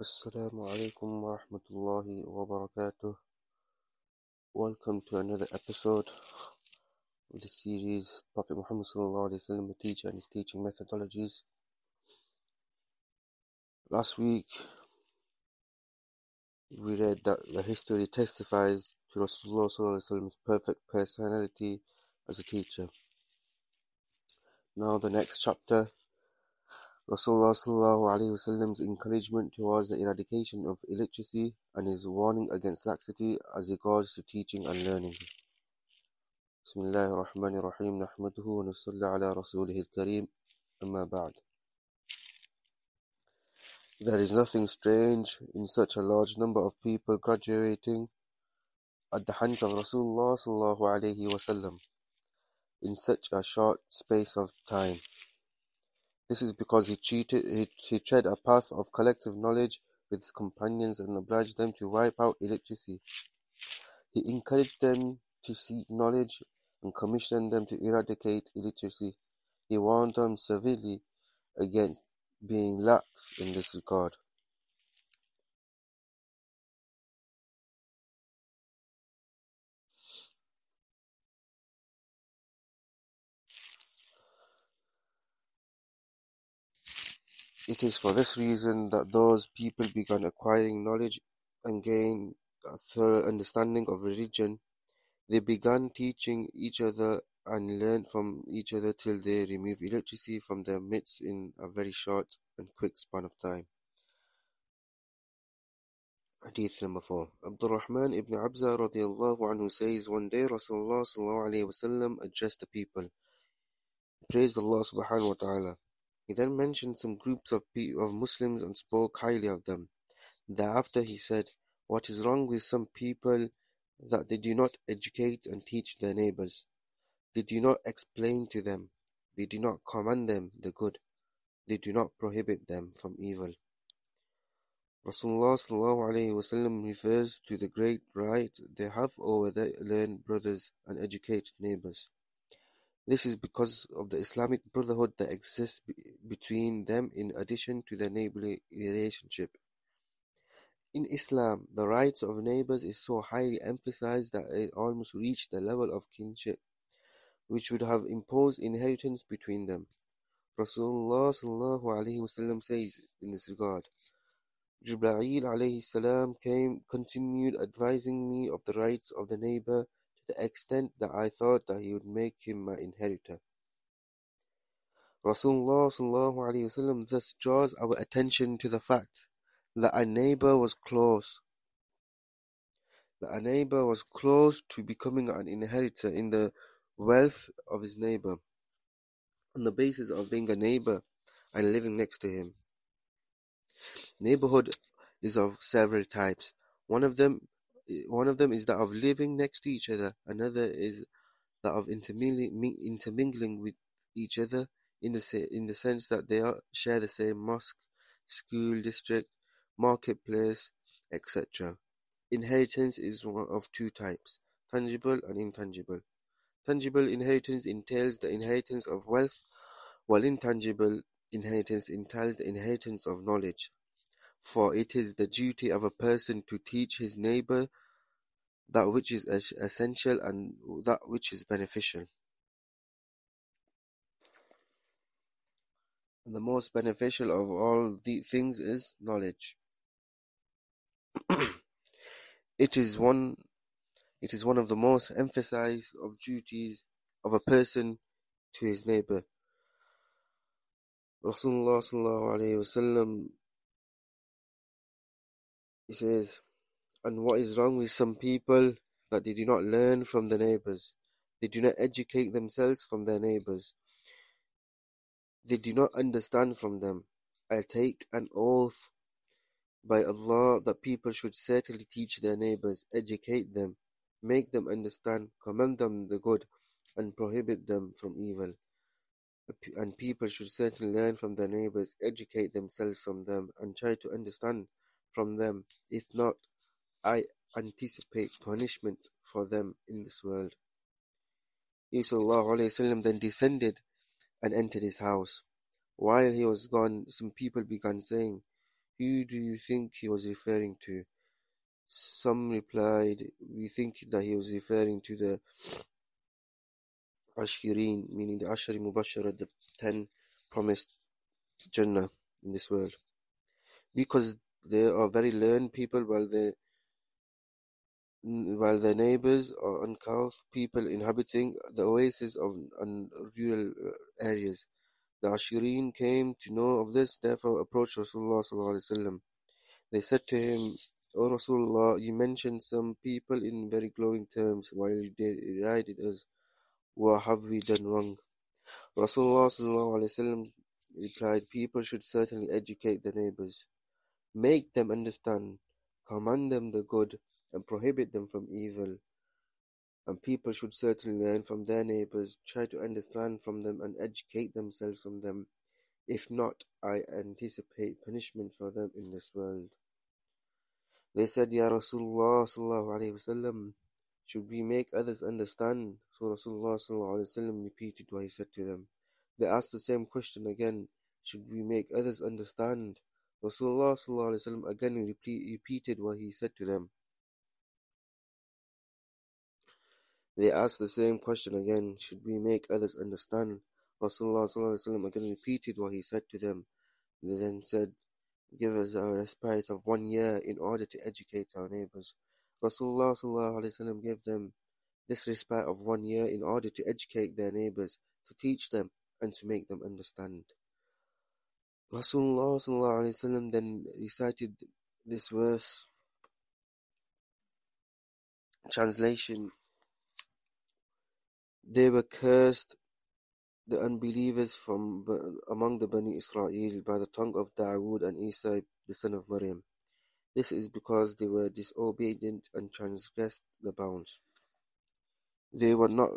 Assalamu alaikum wa rahmatullahi wa barakatuh. Welcome to another episode of the series Prophet Muhammad sallallahu alaihi wasallam, the teacher and his teaching methodologies. Last week we read that the history testifies to Rasulullah sallallahu alaihi wasallam's perfect personality as a teacher. Now the next chapter Rasulullah sallallahu alaihi wasallam's encouragement towards the eradication of illiteracy and his warning against laxity as regards to teaching and learning. بسم الله الرحمن الرحيم نحمده ونصلي على رسوله الكريم أما بعد There is nothing strange in such a large number of people graduating at the hands of Rasulullah sallallahu alaihi wasallam in such a short space of time. This is because he, tread a path of collective knowledge with his companions and obliged them to wipe out illiteracy. He encouraged them to seek knowledge and commissioned them to eradicate illiteracy. He warned them severely against being lax in this regard. It is for this reason that those people began acquiring knowledge and gained a thorough understanding of religion. They began teaching each other and learned from each other till they removed illiteracy from their midst in a very short and quick span of time. Hadith number 4 Abdurrahman ibn Abza radiallahu anhu says, One day Rasulullah sallallahu alayhi wasallam addressed the people. He praised Allah subhanahu wa ta'ala. He then mentioned some groups of, Muslims and spoke highly of them. Thereafter he said, What is wrong with some people that they do not educate and teach their neighbors? They do not explain to them. They do not command them the good. They do not prohibit them from evil. Rasulullah wasallam refers to the great right they have over their learned brothers and educated neighbors. This is because of the Islamic brotherhood that exists between them in addition to their neighborly relationship. In Islam, the rights of neighbors is so highly emphasized that it almost reached the level of kinship, which would have imposed inheritance between them. Rasulullah says in this regard, Jibreel came continued advising me of the rights of the neighbor the extent that I thought that he would make him my inheritor. Rasulullah thus draws our attention to the fact that a neighbor was close that a neighbor was close to becoming an inheritor in the wealth of his neighbor on the basis of being a neighbor and living next to him. Neighborhood is of several types. One of them one of them is that of living next to each other. Another is that of intermingling, intermingling with each other in the in the sense that they are, share the same mosque, school district, marketplace, etc. Inheritance is one of two types: tangible and intangible. Tangible inheritance entails the inheritance of wealth, while intangible inheritance entails the inheritance of knowledge. For it is the duty of a person to teach his neighbor that which is essential and that which is beneficial. And the most beneficial of all the things is knowledge. it is one it is one of the most emphasized of duties of a person to his neighbor. Rasulullah sallallahu alayhi wasallam he says, and what is wrong with some people that they do not learn from the neighbors. They do not educate themselves from their neighbors. They do not understand from them. I take an oath by Allah that people should certainly teach their neighbors, educate them, make them understand, command them the good, and prohibit them from evil. And people should certainly learn from their neighbors, educate themselves from them, and try to understand from them. If not, I anticipate punishment for them in this world. He then descended and entered his house. While he was gone, some people began saying, Who do you think he was referring to? Some replied, We think that he was referring to the Ashirin, meaning the Ashari Mubashara, the ten promised Jannah in this world. Because they are very learned people while their neighbors are uncouth people inhabiting the oases of rural uh, areas. The Ashirin came to know of this, therefore approached Rasulullah They said to him, O Rasulullah, you mentioned some people in very glowing terms while you derided us. What have we done wrong? Rasulullah replied, People should certainly educate their neighbors, make them understand, command them the good, and prohibit them from evil. And people should certainly learn from their neighbors, try to understand from them, and educate themselves from them. If not, I anticipate punishment for them in this world. They said, Ya Rasulullah sallallahu alayhi wasallam, should we make others understand? So Rasulullah sallallahu wasallam repeated what he said to them. They asked the same question again, should we make others understand? Rasulullah again repeated what he said to them. They asked the same question again, should we make others understand? Rasulullah again repeated what he said to them. They then said, give us a respite of one year in order to educate our neighbors. Rasulullah gave them this respite of one year in order to educate their neighbors, to teach them, and to make them understand. Rasulullah ﷺ then recited this verse. Translation they were cursed, the unbelievers from among the Bani Israel, by the tongue of Dawood and Isa the son of Maryam. This is because they were disobedient and transgressed the bounds. They would not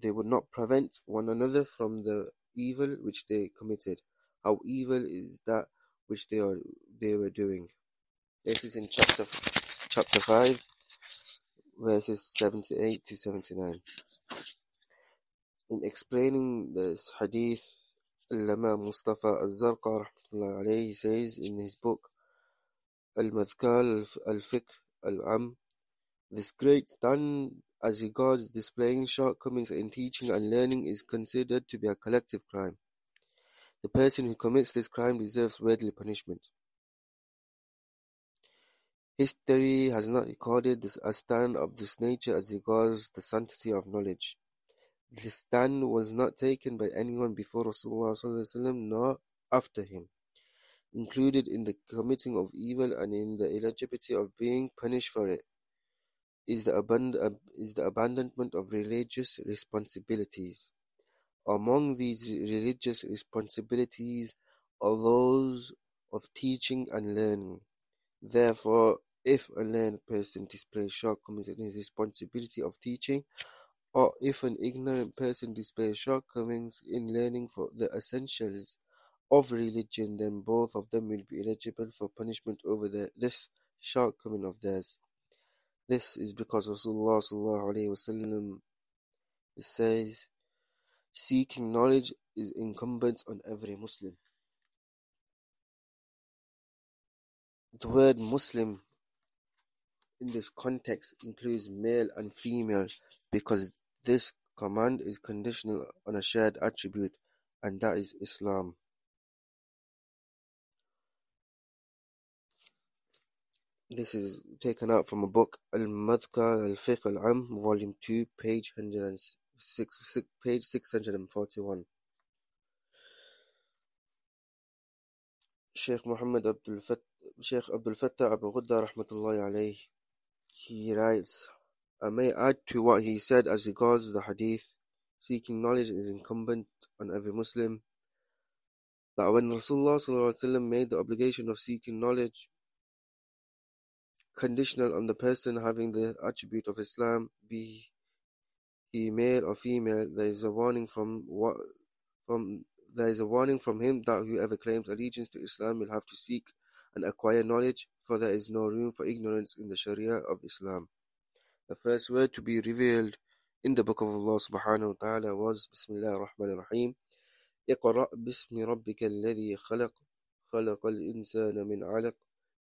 they would not prevent one another from the evil which they committed. How evil is that which they are they were doing. This is in chapter chapter five, verses seventy eight to seventy nine. In explaining this hadith, Allama Mustafa Al-Zarqa says in his book Al-Madkhal Al-Fiqh Al-Am, this great stand as regards displaying shortcomings in teaching and learning is considered to be a collective crime. The person who commits this crime deserves worldly punishment. History has not recorded a stand of this nature as regards the sanctity of knowledge. This stand was not taken by anyone before Rasulullah nor after him, included in the committing of evil and in the eligibility of being punished for it is the, abund- is the abandonment of religious responsibilities. Among these religious responsibilities are those of teaching and learning. Therefore, if a learned person displays shortcomings in his responsibility of teaching, or if an ignorant person displays shortcomings in learning for the essentials of religion, then both of them will be eligible for punishment over the, this shortcoming of theirs. This is because Rasulullah sallallahu says, seeking knowledge is incumbent on every Muslim. The word Muslim in this context includes male and female because this command is conditional on a shared attribute, and that is Islam. This is taken out from a book, Al-Madkhal Al-Fiqh Al-Am, Volume 2, page 106, page 641. Sheikh Muhammad Abdul Fattah, Sheikh Abdul Fattah Abu Ghudda Rahmatullahi alayhi, he writes, I may add to what he said as regards the hadith, seeking knowledge is incumbent on every Muslim, that when Rasulullah made the obligation of seeking knowledge conditional on the person having the attribute of Islam, be he male or female, there is a warning from what from there is a warning from him that whoever claims allegiance to Islam will have to seek and acquire knowledge, for there is no room for ignorance in the Sharia of Islam. The first word to be revealed in the book of Allah subhanahu wa ta'ala was Bismillah ar-Rahman ar-Rahim. اقرأ باسم ربك الذي خلق خلق الإنسان من علق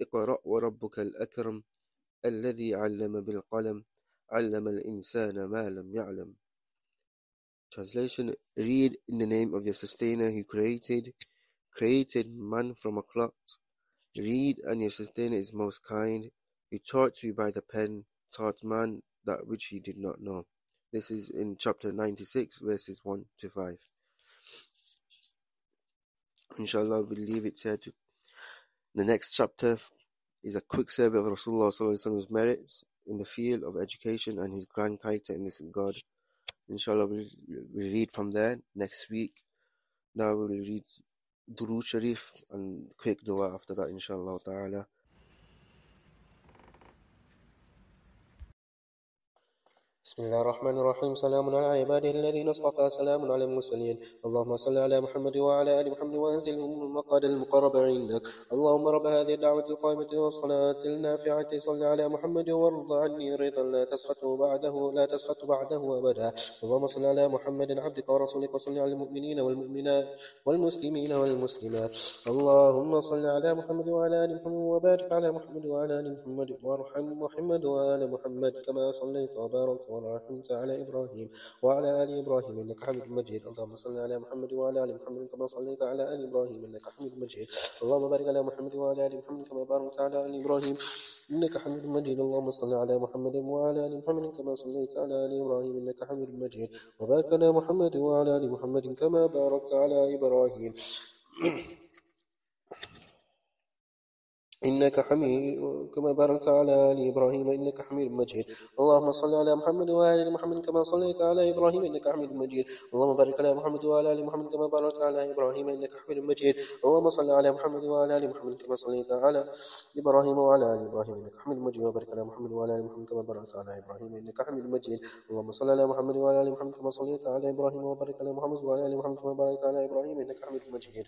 اقرأ وربك الأكرم الذي علم بالقلم علم الإنسان ما لم يعلم Translation Read in the name of your sustainer who created created man from a clot Read and your sustainer is most kind who taught you by the pen taught man that which he did not know This is in chapter 96 verses 1 to 5 Inshallah we'll leave it here to the next chapter is a quick survey of Rasulullah's merits in the field of education and his grand character in this regard. Inshallah, we'll, we'll read from there next week. Now we'll read Durood Sharif and quick dua after that, inshallah ta'ala. بسم الله الرحمن الرحيم. سلام على عباده الذين اصطفى. سلام على المرسلين. اللهم صل على محمد وعلى آل محمد وأنزلهم المقعد المقرب عندك. اللهم رب هذه الدعوة القائمة والصلاة النافعة. صل على محمد وارض عني رضا. لا تسخط بعده لا تسخط بعده أبدا. اللهم صل على محمد عبدك ورسولك. وصل على المؤمنين والمؤمنات والمسلمين والمسلمات. اللهم صل على محمد وعلى آل محمد وبارك على محمد وعلى آل محمد. وارحم محمد وآل محمد كما صليت وباركت ورحمت على إبراهيم وعلى آل إبراهيم إنك حميد مجيد. اللهم صل على محمد وعلى آل محمد كما صليت على آل إبراهيم إنك حميد مجيد. اللهم بارك على محمد وعلى آل محمد كما باركت على آل إبراهيم إنك حميد مجيد. اللهم صل على محمد وعلى آل محمد كما صليت على آل إبراهيم إنك حميد مجيد. وبارك على محمد وعلى آل محمد كما باركت على إبراهيم. إنك حميد كما باركت على آل إبراهيم إنك حميد مجيد. اللهم صل على محمد وعلى آل محمد كما صليت على إبراهيم إنك حميد مجيد. اللهم بارك على محمد وعلى آل محمد كما باركت على إبراهيم إنك حميد مجيد. اللهم صل على محمد وعلى آل محمد كما صليت على إبراهيم وعلى آل إبراهيم إنك حميد مجيد. وبارك على محمد وعلى آل محمد كما باركت على إبراهيم إنك حميد مجيد. اللهم صل على محمد وعلى آل محمد كما صليت على إبراهيم وبارك على محمد وعلى آل محمد كما باركت على إبراهيم إنك حميد مجيد.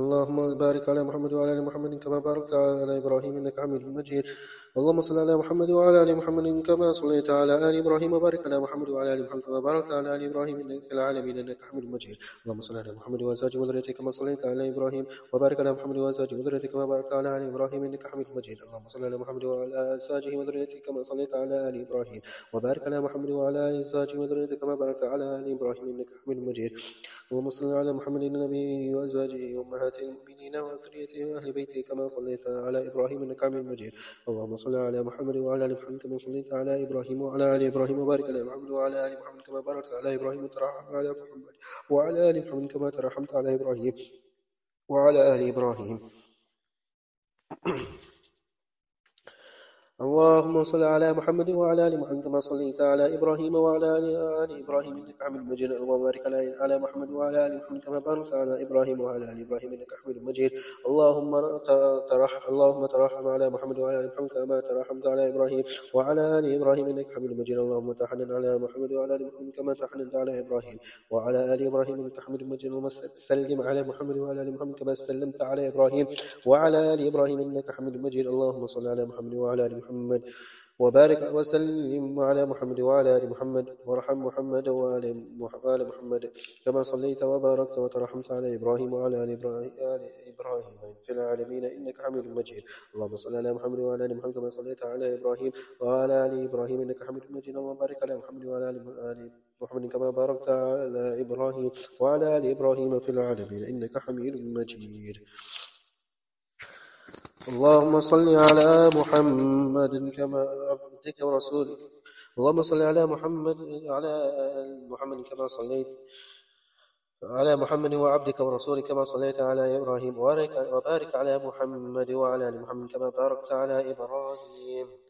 اللهم بارك على محمد وعلى آل محمد كما باركت على إبراهيم إنك حميد مجيد. اللهم صل على محمد وعلى آل محمد كما صليت على آل إبراهيم وبارك على محمد وعلى آل محمد كما باركت على آل إبراهيم إنك في العالمين إنك حميد مجيد. اللهم صل على محمد وازواجه وذريته كما صليت على إبراهيم وبارك على محمد وازواجه وذريته كما باركت على آل إبراهيم إنك حميد مجيد. اللهم صل على محمد وعلى ازواجه وذريته كما صليت على آل إبراهيم وبارك على محمد وعلى آل ازواجه وذريته كما باركت على آل إبراهيم إنك حميد مجيد. اللهم صل على محمد النبي وأزواجه وأمهات المؤمنين وذريته وأهل بيته كما صليت على إبراهيم إنك حميد مجيد. اللهم صل على محمد وعلى آل محمد كما صليت على إبراهيم وعلى آل إبراهيم وبارك على محمد وعلى آل محمد كما باركت على إبراهيم وترحم على محمد وعلى آل محمد كما ترحمت على إبراهيم وعلى آل إبراهيم. اللهم صل على محمد وعلى ال محمد كما صليت على إبراهيم وعلى ال إبراهيم انك حميد مجيد اللهم بارك على محمد وعلى ال محمد كما باركت على إبراهيم وعلى ال إبراهيم انك حميد مجيد اللهم ترح اللهم ترحم على محمد وعلى ال محمد كما ترحمت على إبراهيم وعلى ال إبراهيم انك حميد مجيد اللهم تحنن على محمد وعلى ال محمد كما تحننت على إبراهيم وعلى ال إبراهيم انك حميد مجيد اللهم سلم على محمد وعلى ال محمد كما سلمت على إبراهيم وعلى ال إبراهيم انك حميد مجيد اللهم صل على محمد وعلى ال محمد محمد. وبارك وسلم على محمد وعلى آل محمد. وارحم محمد وآل محمد. كما صليت وباركت وترحمت على إبراهيم وعلى آل إبراهيم في العالمين إنك حميد مجيد. اللهم صل على محمد وعلى آل محمد كما صليت على إبراهيم وعلى آل إبراهيم إنك حميد مجيد. اللهم بارك على محمد وعلى آل محمد كما باركت على إبراهيم وعلى آل إبراهيم في العالمين إنك حميد مجيد. اللهم صل على محمد كما عبدك ورسولك. اللهم صل على محمد على محمد كما صليت. على محمد وعبدك ورسولك كما صليت على إبراهيم. وبارك على محمد وعلى آل محمد كما باركت على إبراهيم.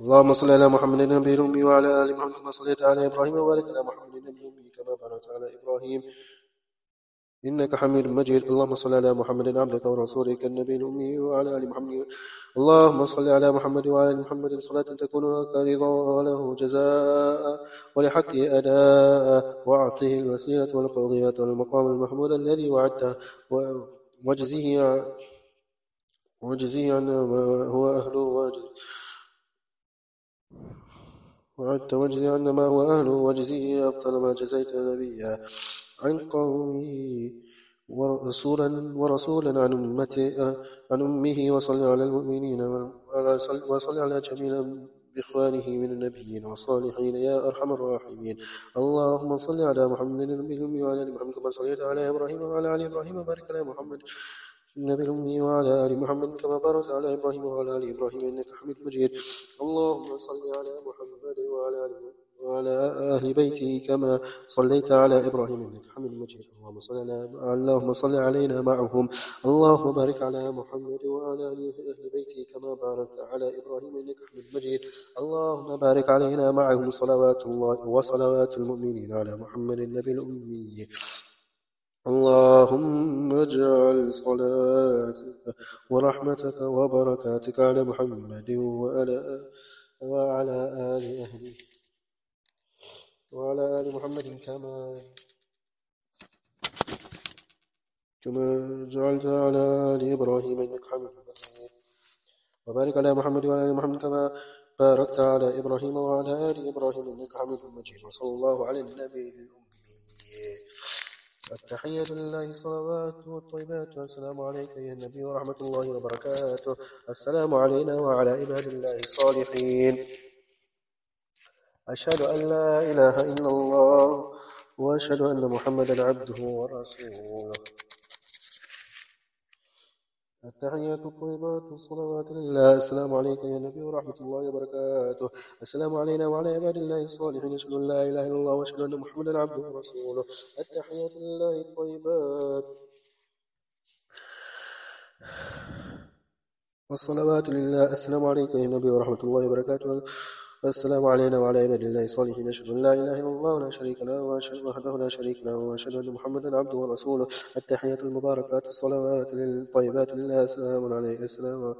اللهم صل على محمد النبي الأمي وعلى آل محمد كما صليت على إبراهيم وبارك على محمد النبي الأمي كما باركت على إبراهيم. إنك حميد مجيد. اللهم صل على محمد عبدك ورسولك النبي الأمي وعلى آل محمد. اللهم صل على محمد وعلى آل محمد صلاة تكون لك رضا له جزاء ولحقه أداء. وأعطه الوسيلة والفضيلة والمقام المحمود الذي وعدته. واجزه واجزه عن ما هو أهله واجزه وعدت واجزي عن ما هو أهله واجزيه أفضل ما جزيت نبيا عن قومه ورسولا ورسولا عن أمته عن أمه وصل على المؤمنين وصل على جميع بإخوانه من النبيين والصالحين يا أرحم الراحمين. اللهم صل على محمد النبي وعلى آل محمد كما صليت على إبراهيم وعلى آل إبراهيم وبارك على محمد. النبي الأمي وعلى آل محمد كما باركت على إبراهيم وعلى آل إبراهيم إنك حميد مجيد. اللهم صل على محمد وعلى آل وعلى أهل بيته كما صليت على إبراهيم إنك حميد مجيد. اللهم صل على اللهم صل علينا معهم. اللهم بارك على محمد وعلى أهل بيته كما باركت على إبراهيم إنك حميد مجيد. اللهم بارك علينا معهم صلوات الله وصلوات المؤمنين على محمد النبي الأمي. اللهم اجعل صلاتك ورحمتك وبركاتك على محمد وعلى وعلى آل أهله. وعلى آل محمد كما كما جعلت على آل إبراهيم إنك حميد مجيد. وبارك على محمد وعلى آل محمد كما باركت على إبراهيم وعلى آل إبراهيم إنك حميد مجيد. وصلى الله على النبي الأمي. التحية لله صلوات والطيبات والسلام عليك يا النبي ورحمة الله وبركاته. السلام علينا وعلى عباد الله الصالحين. أشهد أن لا إله إلا الله وأشهد أن محمدا عبده ورسوله. التحيات الطيبات الصلوات لله. السلام عليك يا نبي ورحمة الله وبركاته. السلام علينا وعلى عباد الله الصالحين. أشهد أن لا إله إلا الله وأشهد أن محمدا عبده ورسوله. التحيات لله الطيبات. والصلوات لله. السلام عليك يا نبي ورحمة الله وبركاته. السلام علينا وعلى عباد الله الصالحين أشهد أن لا إله إلا الله لا شريك له وأشهد وحده لا شريك له وأشهد أن محمدا عبده ورسوله. التحيات المباركات الصلوات الطيبات لله السلام عليك السلام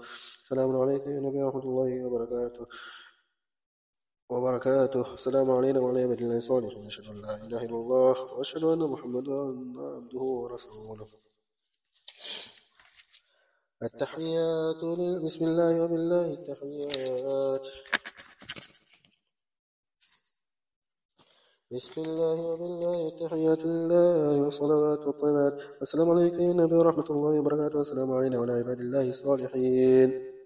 سلام عليك يا نبي ورحمة الله وبركاته. وبركاته. السلام علينا وعلى عباد الله الصالحين أشهد أن لا إله إلا الله وأشهد أن محمدا عبده ورسوله. التحيات بسم الله وبالله التحيات. بسم الله وبالله التحيات لله والصلوات والطيبات السلام عليك يا نبي ورحمة الله وبركاته. والسلام علينا وعلى عباد الله الصالحين.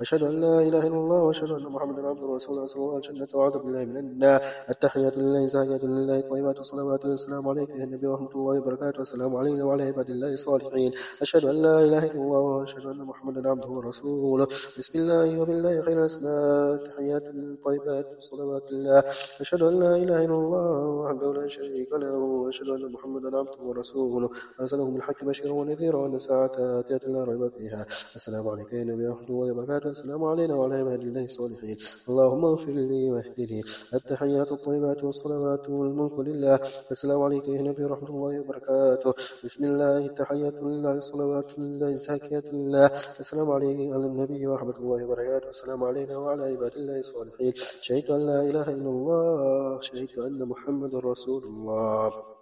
أشهد أن لا إله إلا الله وأشهد أن محمدا عبده ورسوله. صلى الله وسلم وأعوذ بالله من النار. التحيات لله زاكية لله الطيبات الصلوات والسلام عليك يا النبي ورحمة الله وبركاته. والسلام علينا وعلى عباد الله الصالحين. أشهد أن لا إله إلا الله وأشهد أن محمدا عبده ورسوله. بسم الله وبالله خير الأسماء. التحيات الطيبات الصلوات لله. أشهد أن لا إله إلا الله وحده لا شريك له. وأشهد أن محمدا عبده ورسوله. أرسله بالحق بشيرا ونذيرا وأن الساعة آتية لا ريب فيها. السلام عليك يا نبي ورحمة الله وبركاته. والسلام علينا وعلى عباد الله الصالحين. اللهم اغفر لي واهدني. التحيات الطيبات والصلوات والملك لله. السلام عليك يا نبي ورحمة الله وبركاته. بسم الله. التحيات لله. الصلوات لله. الزاكيات لله. السلام عليك على النبي ورحمة الله وبركاته. السلام علينا وعلى عباد الله الصالحين. شهدت أن لا إله إلا الله. شهدت أن محمد رسول الله.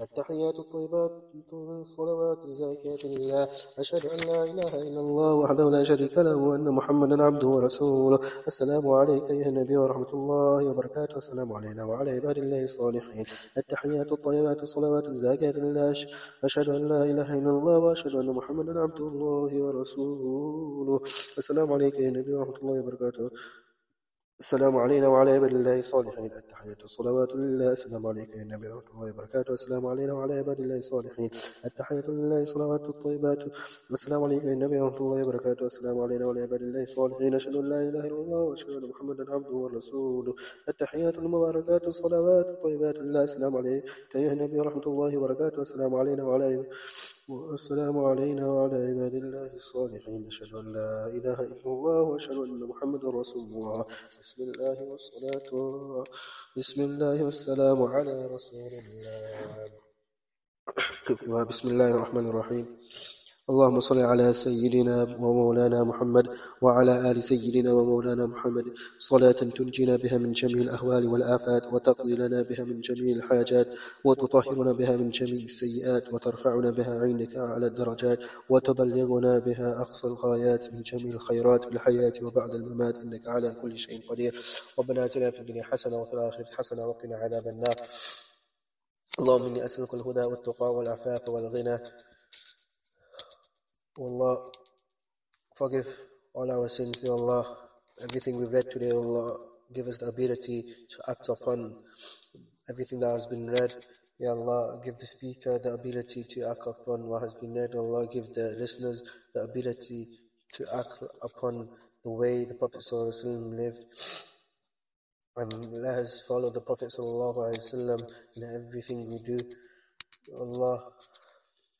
التحيات الطيبات الصلوات الزاكيات لله. أشهد أن لا إله إلا الله وحده لا شريك له وأن محمدا عبده ورسوله. السلام عليك يا نبي ورحمة الله وبركاته. السلام علينا وعلى عباد الله الصالحين. التحيات الطيبات الصلوات الزاكيات لله. أشهد أن لا إله إلا الله وأشهد أن محمدا عبده الله ورسوله. السلام عليك يا نبي ورحمة الله وبركاته. السلام علينا وعلى عباد الله الصالحين. التحيات الصلوات لله. السلام عليك يا نبي. ورحمة الله وبركاته. السلام علينا وعلى عباد الله الصالحين. التحيات لله. الصلوات الطيبات. السلام عليك يا نبي. ورحمة الله وبركاته. السلام علينا وعلى عباد الله الصالحين. أشهد أن لا إله إلا الله وأشهد أن محمدا عبده ورسوله. التحيات المباركات. الصلوات الطيبات لله. السلام عليك يا نبي. ورحمة الله وبركاته. السلام علينا وعلى والسلام علينا وعلى عباد الله الصالحين. أشهد أن لا إله إلا الله وأشهد أن محمدا رسول الله. بسم الله والصلاة بسم الله والسلام على رسول الله. بسم الله الرحمن الرحيم. اللهم صل على سيدنا ومولانا محمد وعلى آل سيدنا ومولانا محمد. صلاة تنجينا بها من جميع الأهوال والآفات وتقضي لنا بها من جميع الحاجات وتطهرنا بها من جميع السيئات وترفعنا بها عندك أعلى الدرجات وتبلغنا بها أقصى الغايات من جميع الخيرات في الحياة وبعد الممات. إنك على كل شيء قدير. ربنا آتنا في الدنيا حسنة وفي الآخرة حسنة وقنا عذاب النار. اللهم إني أسألك الهدى والتقى والعفاف والغنى. Allah, forgive all our sins, Allah. Everything we've read today, Allah, give us the ability to act upon everything that has been read. Ya Allah, give the speaker the ability to act upon what has been read. Allah, give the listeners the ability to act upon the way the Prophet lived. And let us follow the Prophet ﷺ in everything we do. Allah,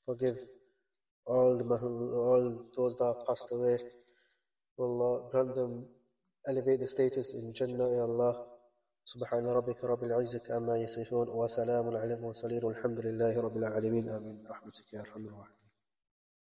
forgive all the all those that have passed away. Allah grant them elevate the status in Jannah, Ya Allah. سبحان ربك رب العزة عما يصفون وسلام على المرسلين والحمد لله رب العالمين آمين برحمتك يا أرحم الراحمين